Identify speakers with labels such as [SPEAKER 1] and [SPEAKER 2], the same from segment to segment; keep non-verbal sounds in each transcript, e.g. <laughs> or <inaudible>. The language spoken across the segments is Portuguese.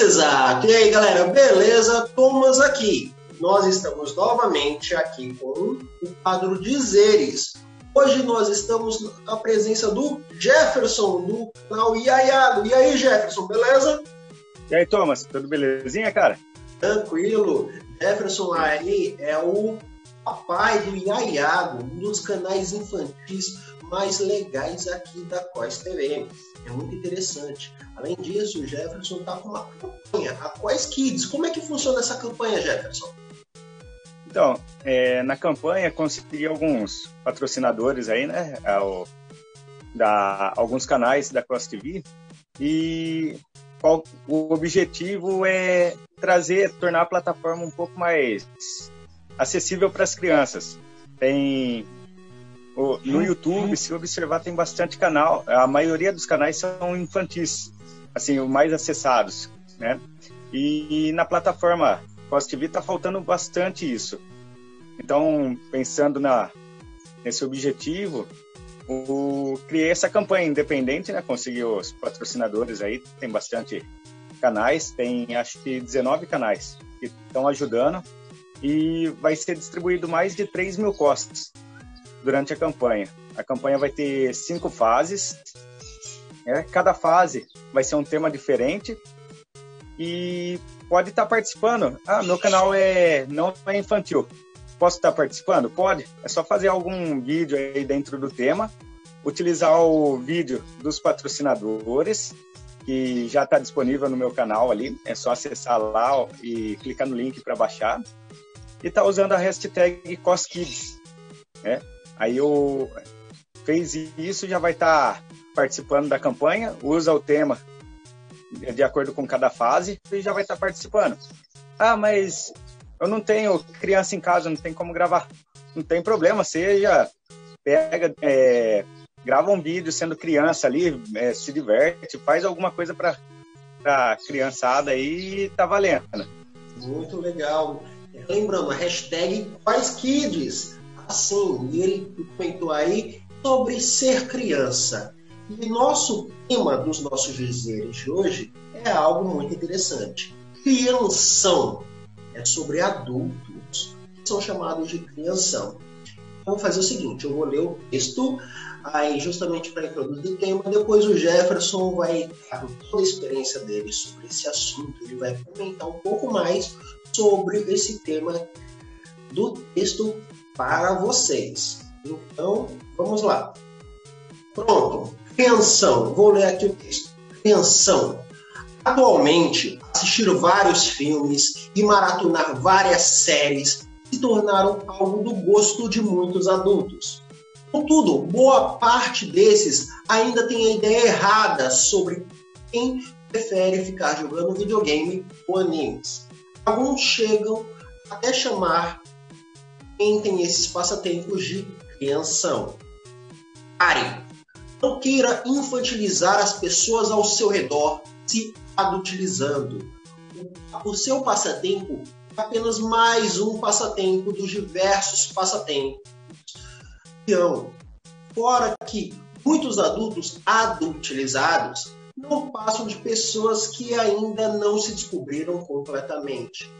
[SPEAKER 1] Exata! E aí, galera, beleza? Thomas aqui. Nós estamos novamente aqui com o quadro Dizeres. Hoje nós estamos na presença do Jefferson, do canal Iaiado. E aí, Jefferson, beleza?
[SPEAKER 2] E aí, Thomas, tudo belezinha, cara?
[SPEAKER 1] Tranquilo. Jefferson aí é o papai do Iaiado, um dos canais infantis mais legais aqui da Quais TV. É muito interessante. Além disso, o Jefferson está com uma campanha, a Quais Kids. Como é que funciona essa campanha, Jefferson?
[SPEAKER 2] Então, é, na campanha consegui alguns patrocinadores aí, né? Ao, da, alguns canais da Cross TV e qual, o objetivo é trazer, tornar a plataforma um pouco mais acessível para as crianças. Tem no. YouTube, se observar, tem bastante canal. A maioria dos canais são infantis, assim, os mais acessados, né? E, e na plataforma Post TV está faltando bastante isso. Então, pensando na, nesse objetivo, o, criei essa campanha independente, né? Consegui os patrocinadores aí, tem bastante canais, tem acho que 19 canais que estão ajudando e vai ser distribuído mais de 3 mil costas durante a campanha. A campanha vai ter cinco fases. Né? Cada fase vai ser um tema diferente e pode estar participando. Ah, meu canal é não é infantil. Posso estar participando? Pode. É só fazer algum vídeo aí dentro do tema, utilizar o vídeo dos patrocinadores que já está disponível no meu canal ali. É só acessar lá e clicar no link para baixar. E tá usando a hashtag CosKids. Né? Aí o fez isso já vai estar tá participando da campanha, usa o tema de acordo com cada fase e já vai estar tá participando. Ah, mas eu não tenho criança em casa, não tem como gravar. Não tem problema, seja pega, é, grava um vídeo sendo criança ali, é, se diverte, faz alguma coisa para a criançada aí e tá valendo.
[SPEAKER 1] Muito legal. Lembrando, a assim, e ele comentou aí sobre ser criança. E nosso tema dos nossos dizeres de hoje é algo muito interessante. Crianção é sobre adultos que são chamados de crianção. Então, vou fazer o seguinte: eu vou ler o texto aí justamente para introduzir o tema. Depois o Jefferson vai dar toda a experiência dele sobre esse assunto. Ele vai comentar um pouco mais sobre esse tema do texto para vocês. Então, vamos lá. Pronto. Pensão. Vou ler aqui o texto. Pensão. Atualmente, assistir vários filmes e maratonar várias séries se tornaram algo do gosto de muitos adultos. Contudo, boa parte desses ainda tem a ideia errada sobre quem prefere ficar jogando videogame ou animes. Alguns chegam até chamar quem tem esses passatempos de crianção. Pare. Não queira infantilizar as pessoas ao seu redor se adultilizando. O seu passatempo é apenas mais um passatempo dos diversos passatempos. Então, fora que muitos adultos adultilizados não passam de pessoas que ainda não se descobriram completamente.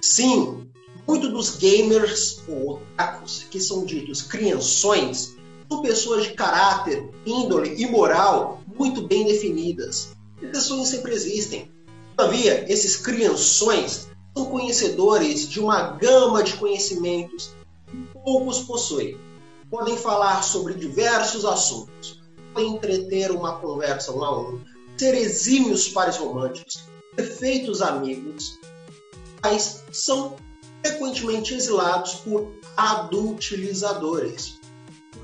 [SPEAKER 1] Sim, Muitos dos gamers ou otakus, que são ditos crianções, são pessoas de caráter, índole e moral muito bem definidas. Exceções sempre existem. Todavia, esses crianções são conhecedores de uma gama de conhecimentos que poucos possuem. Podem falar sobre diversos assuntos, podem entreter uma conversa um a um, ser exímios pares românticos, perfeitos amigos, mas são frequentemente exilados por adultilizadores,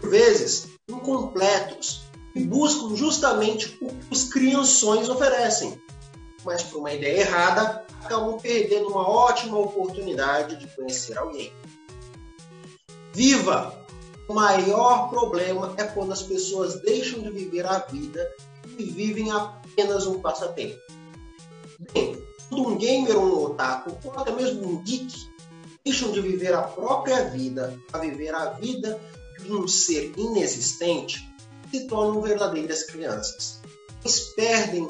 [SPEAKER 1] por vezes incompletos, e buscam justamente o que os crianções oferecem, mas por uma ideia errada acabam perdendo uma ótima oportunidade de conhecer alguém. Viva! O maior problema é quando as pessoas deixam de viver a vida e vivem apenas um passatempo. Bem, um gamer ou um otaku, ou até mesmo um geek, deixam de viver a própria vida para viver a vida de um ser inexistente, se tornam verdadeiras crianças. Eles perdem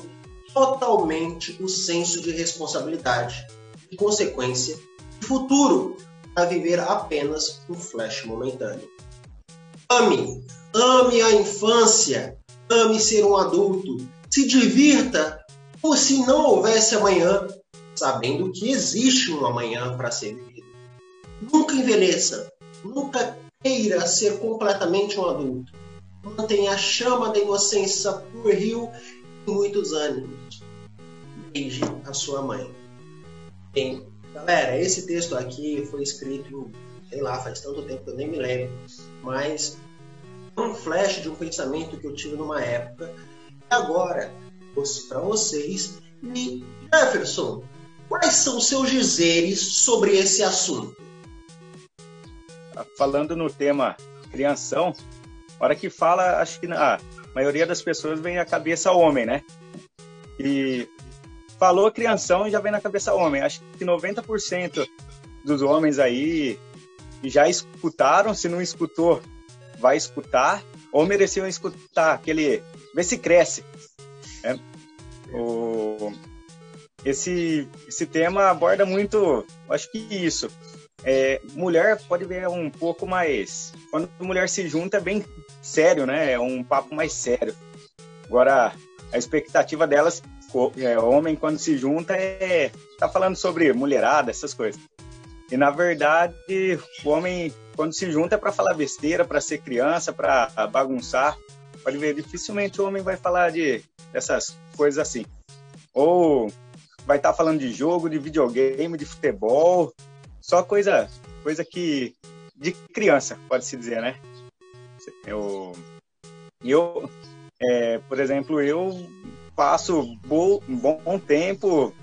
[SPEAKER 1] totalmente o senso de responsabilidade e consequência de futuro a viver apenas um flash momentâneo. Ame, ame a infância, ame ser um adulto, se divirta como se não houvesse amanhã, sabendo que existe um amanhã para ser vivido. Nunca envelheça, nunca queira ser completamente um adulto. Mantenha a chama da inocência por rio em muitos ânimos. Beije a sua mãe. Bem, galera, esse texto aqui foi escrito, sei lá, faz tanto tempo que eu nem me lembro, mas um flash de um pensamento que eu tive numa época. E agora, para vocês, e Jefferson, quais são seus dizeres sobre esse assunto?
[SPEAKER 2] Falando no tema criação, a hora que fala, acho que na maioria das pessoas vem à cabeça homem, né? E falou criação e já vem na cabeça homem. Acho que 90% dos homens aí já escutaram, se não escutou, vai escutar, ou mereciam escutar aquele. Vê se cresce. Né? O, esse, esse tema aborda muito, acho que isso, é, mulher pode ver um pouco mais. Quando mulher se junta é bem sério, né? É um papo mais sério. Agora, a expectativa delas, é, homem, quando se junta, é. tá falando sobre mulherada, essas coisas. E na verdade, o homem, quando se junta, é para falar besteira, para ser criança, para bagunçar. Pode ver, dificilmente o homem vai falar de dessas coisas assim. Ou vai estar tá falando de jogo, de videogame, de futebol, só coisa, coisa que de criança, pode se dizer, né? Eu, eu é, por exemplo, eu passo bo, um bom tempo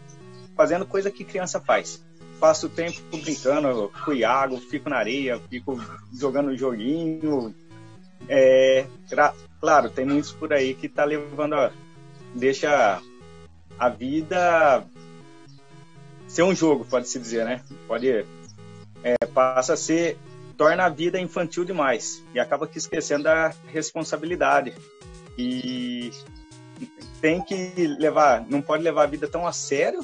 [SPEAKER 2] fazendo coisa que criança faz. Passo tempo brincando com Iago, fico na areia, fico jogando joguinho. É, claro, tem muitos por aí que tá levando a, deixa a vida ser um jogo, pode se dizer, né? Pode é, passa a ser torna a vida infantil demais e acaba que esquecendo da responsabilidade e tem que levar, não pode levar a vida tão a sério,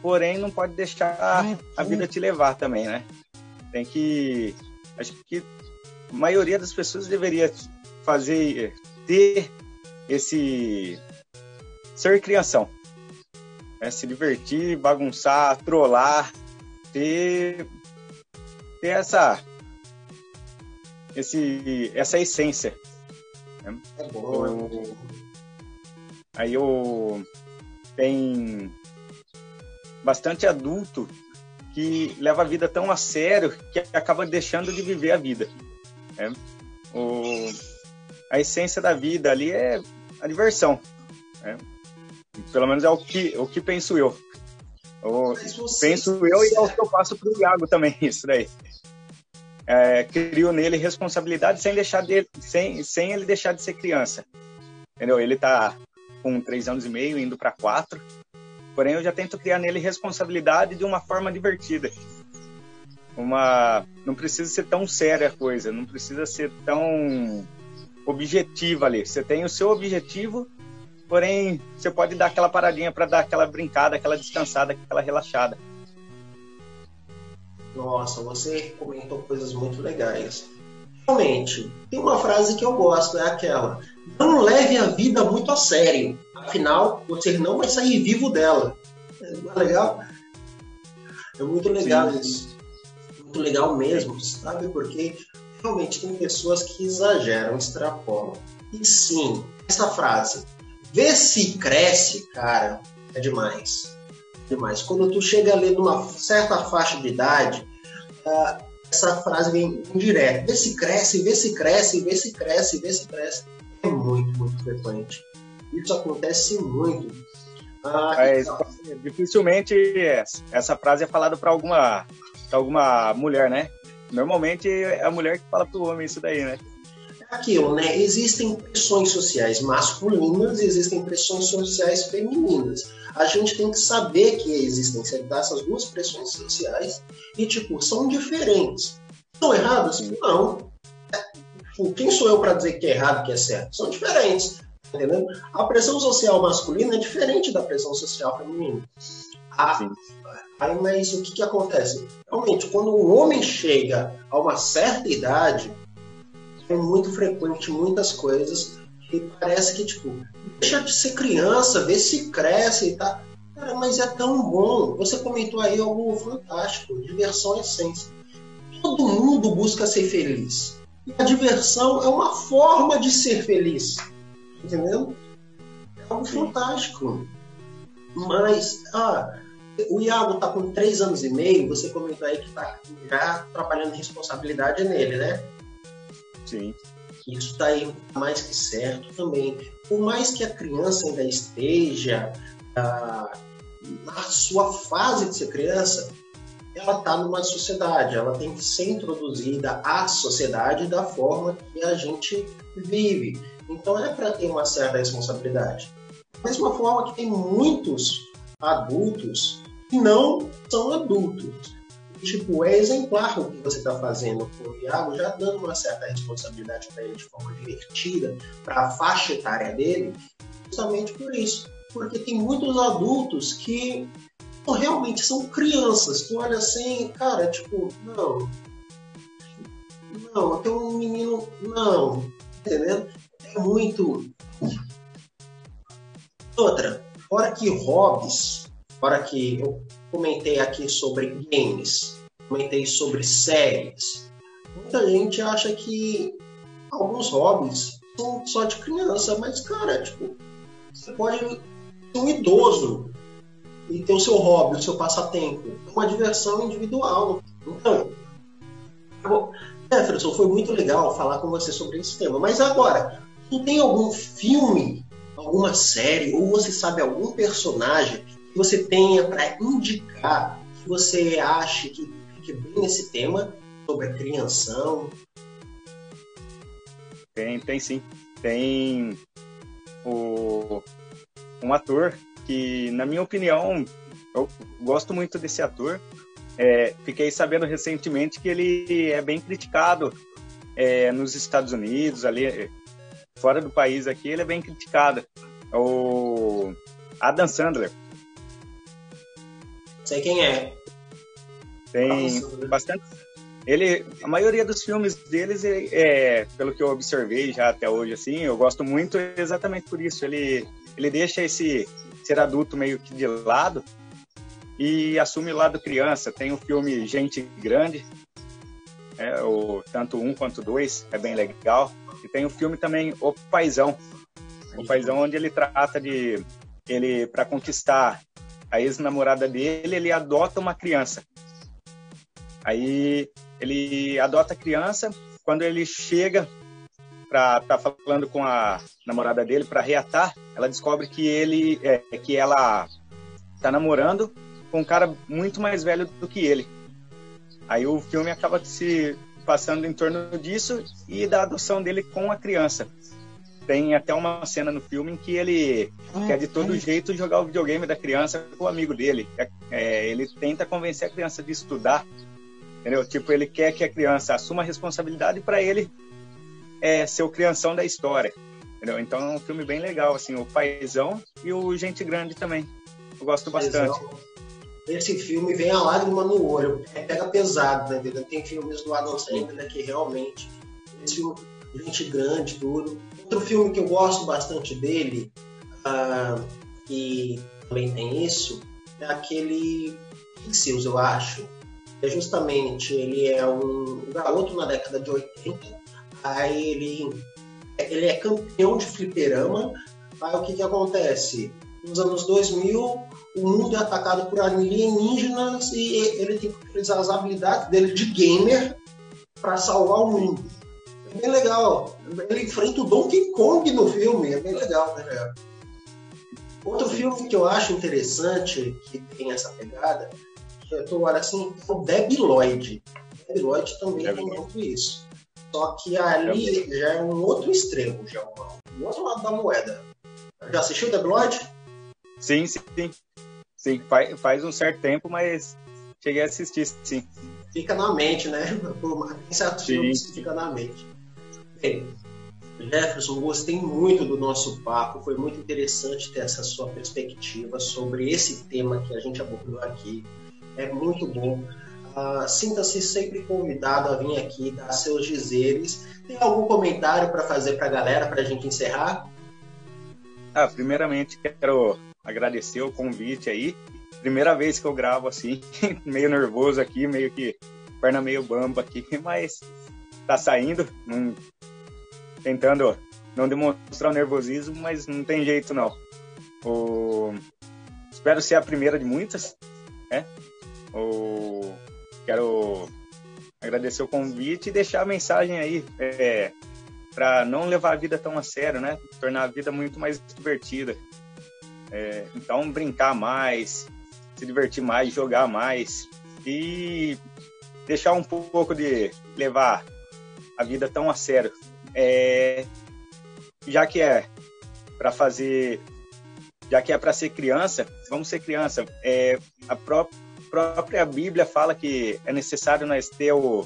[SPEAKER 2] porém não pode deixar a vida te levar também, né? Tem que, acho que a maioria das pessoas deveria fazer ter esse ser criação, né? se divertir, bagunçar, trollar, ter, ter essa, esse, essa essência. Né? É bom. aí eu tem bastante adulto que leva a vida tão a sério que acaba deixando de viver a vida. Né? O, a essência da vida ali é a diversão. Né? Pelo menos é o que, o que penso eu. eu penso eu e é o que eu passo para o Iago também, <laughs> isso daí. É, crio nele responsabilidade sem deixar de, sem, sem ele deixar de ser criança. Entendeu? Ele está com três anos e meio, indo para quatro. Porém, eu já tento criar nele responsabilidade de uma forma divertida. Uma, não precisa ser tão séria a coisa, não precisa ser tão objetiva ali. Você tem o seu objetivo Porém, você pode dar aquela paradinha para dar aquela brincada, aquela descansada, aquela relaxada.
[SPEAKER 1] Nossa, você comentou coisas muito legais. Realmente, tem uma frase que eu gosto, é aquela: não leve a vida muito a sério, afinal, você não vai sair vivo dela. É legal? É muito legal Sim. isso. Muito legal mesmo, sabe? Porque realmente tem pessoas que exageram, extrapolam. E sim, essa frase, Ver se cresce, cara, é demais. Demais. Quando tu chega ali numa certa faixa de idade, uh, essa frase vem direto. Vê se cresce, vê se cresce, vê se cresce, vê se cresce. É muito, muito frequente. Isso acontece muito.
[SPEAKER 2] Ah, é, então... Dificilmente essa frase é falada para alguma, alguma mulher, né? Normalmente é a mulher que fala pro homem isso daí, né?
[SPEAKER 1] Aquilo, né? Existem pressões sociais masculinas e existem pressões sociais femininas. A gente tem que saber que existem essas duas pressões sociais e, tipo, são diferentes. São erradas? Não. Tipo, quem sou eu para dizer que é errado que é certo? São diferentes. Entendeu? A pressão social masculina é diferente da pressão social feminina. A, aí, mas o que, que acontece? Realmente, quando um homem chega a uma certa idade, é muito frequente muitas coisas que parece que, tipo, deixa de ser criança, vê se cresce e tá. Cara, mas é tão bom. Você comentou aí algo fantástico, diversão é essência. Todo mundo busca ser feliz. E a diversão é uma forma de ser feliz. Entendeu? É algo fantástico. Mas, ah, o Iago está com três anos e meio, você comentou aí que está já trabalhando responsabilidade nele, né?
[SPEAKER 2] Sim.
[SPEAKER 1] Isso está aí mais que certo também. Por mais que a criança ainda esteja ah, na sua fase de ser criança, ela está numa sociedade, ela tem que ser introduzida à sociedade da forma que a gente vive. Então é para ter uma certa responsabilidade. Da mesma forma que tem muitos adultos que não são adultos. Tipo, é exemplar o que você está fazendo com o Iago, já dando uma certa responsabilidade para ele de forma divertida, para a faixa etária dele, justamente por isso. Porque tem muitos adultos que realmente são crianças. Tu olha assim, cara, tipo, não. Não, tem um menino. Não. Entendendo? É muito. Outra, fora que hobbies, fora que comentei aqui sobre games, comentei sobre séries, muita gente acha que alguns hobbies são só de criança, mas, cara, tipo, você pode ser um idoso e ter o seu hobby, o seu passatempo, uma diversão individual. Então, Jefferson, foi muito legal falar com você sobre esse tema. Mas agora, tu tem algum filme, alguma série, ou você sabe algum personagem que você tenha para indicar que você acha que fique bem nesse tema sobre a criação?
[SPEAKER 2] Tem, tem sim. Tem o, um ator que, na minha opinião, eu gosto muito desse ator. É, fiquei sabendo recentemente que ele é bem criticado é, nos Estados Unidos, ali fora do país aqui, ele é bem criticado. É o Adam Sandler.
[SPEAKER 1] Sei quem é.
[SPEAKER 2] Tem bastante. Ele, a maioria dos filmes deles, é, é, pelo que eu observei já até hoje, assim, eu gosto muito exatamente por isso. Ele, ele deixa esse ser adulto meio que de lado e assume o lado criança. Tem o filme Gente Grande, é, o, tanto um quanto dois, é bem legal. E tem o filme também O Paizão, o Paizão onde ele trata de ele para conquistar a ex-namorada dele, ele adota uma criança. Aí ele adota a criança, quando ele chega para tá falando com a namorada dele para reatar, ela descobre que ele é, que ela tá namorando com um cara muito mais velho do que ele. Aí o filme acaba se passando em torno disso e da adoção dele com a criança. Tem até uma cena no filme em que ele ah, quer de todo é. jeito jogar o videogame da criança com o amigo dele. É, é, ele tenta convencer a criança de estudar, entendeu? Tipo, ele quer que a criança assuma a responsabilidade para ele é, ser o crianção da história. Entendeu? Então é um filme bem legal, assim, o Paizão e o Gente Grande também. Eu gosto bastante.
[SPEAKER 1] Esse filme vem a lágrima no olho, é, pega pesado, né? Tem filmes do Adam Sandler que realmente. Esse filme, Gente Grande, tudo. Outro filme que eu gosto bastante dele, uh, também tem isso, é aquele Pixels, eu acho. É justamente, ele é um garoto na década de 80 Aí ele, ele é campeão de fliperama. Aí o que, que acontece? Nos anos 2000, o mundo é atacado por alienígenas e ele tem que utilizar as habilidades dele de gamer para salvar o mundo. É bem legal. Ele enfrenta o Donkey Kong no filme, é bem legal, né? Outro filme que eu acho interessante, que tem essa pegada, eu tô assim, é o Debi Lloyd. Debi Lloyd também tem muito isso. Só que ali já é um outro extremo, já um outro lado da moeda. Já assistiu The Blood?
[SPEAKER 2] Sim, sim. Sim, faz, faz um certo tempo, mas cheguei a assistir, sim.
[SPEAKER 1] Fica na mente, né? <laughs> Por certos filmes fica na mente. Bem, Jefferson, gostei muito do nosso papo. Foi muito interessante ter essa sua perspectiva sobre esse tema que a gente abordou aqui. É muito bom. Uh, Sinta-se sempre convidado a vir aqui dar seus dizeres. Tem algum comentário para fazer para a galera para a gente encerrar?
[SPEAKER 2] Ah, primeiramente quero agradecer o convite aí. Primeira vez que eu gravo assim, <laughs> meio nervoso aqui, meio que perna meio bamba aqui, <laughs> mas tá saindo, não, tentando não demonstrar o nervosismo, mas não tem jeito não. O, espero ser a primeira de muitas, né? O, quero agradecer o convite e deixar a mensagem aí é, para não levar a vida tão a sério, né? Tornar a vida muito mais divertida. É, então, brincar mais, se divertir mais, jogar mais e deixar um pouco de levar a vida tão a sério. É, já que é para fazer, já que é para ser criança, vamos ser criança. É, a pró própria Bíblia fala que é necessário nós ter o,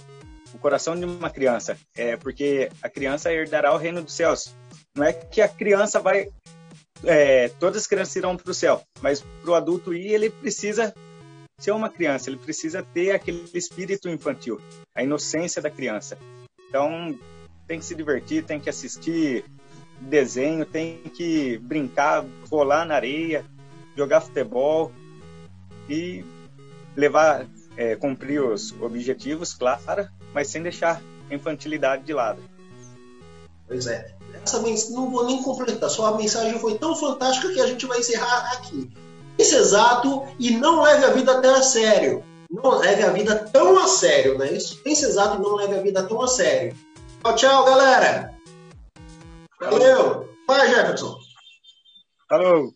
[SPEAKER 2] o coração de uma criança, é porque a criança herdará o reino dos céus. Não é que a criança vai é, todas as crianças irão para o céu, mas para o adulto ir, ele precisa ser uma criança, ele precisa ter aquele espírito infantil, a inocência da criança. Então, tem que se divertir, tem que assistir desenho, tem que brincar, rolar na areia, jogar futebol e levar, é, cumprir os objetivos, claro, mas sem deixar a infantilidade de lado.
[SPEAKER 1] Pois é. Essa não vou nem completar, só a mensagem foi tão fantástica que a gente vai encerrar aqui. Pense exato e não leve a vida até a sério. Não leve a vida tão a sério, né? Isso. Pense exato e não leve a vida tão a sério. Tchau, tchau, galera. Valeu. Vai, Jefferson.
[SPEAKER 2] Falou.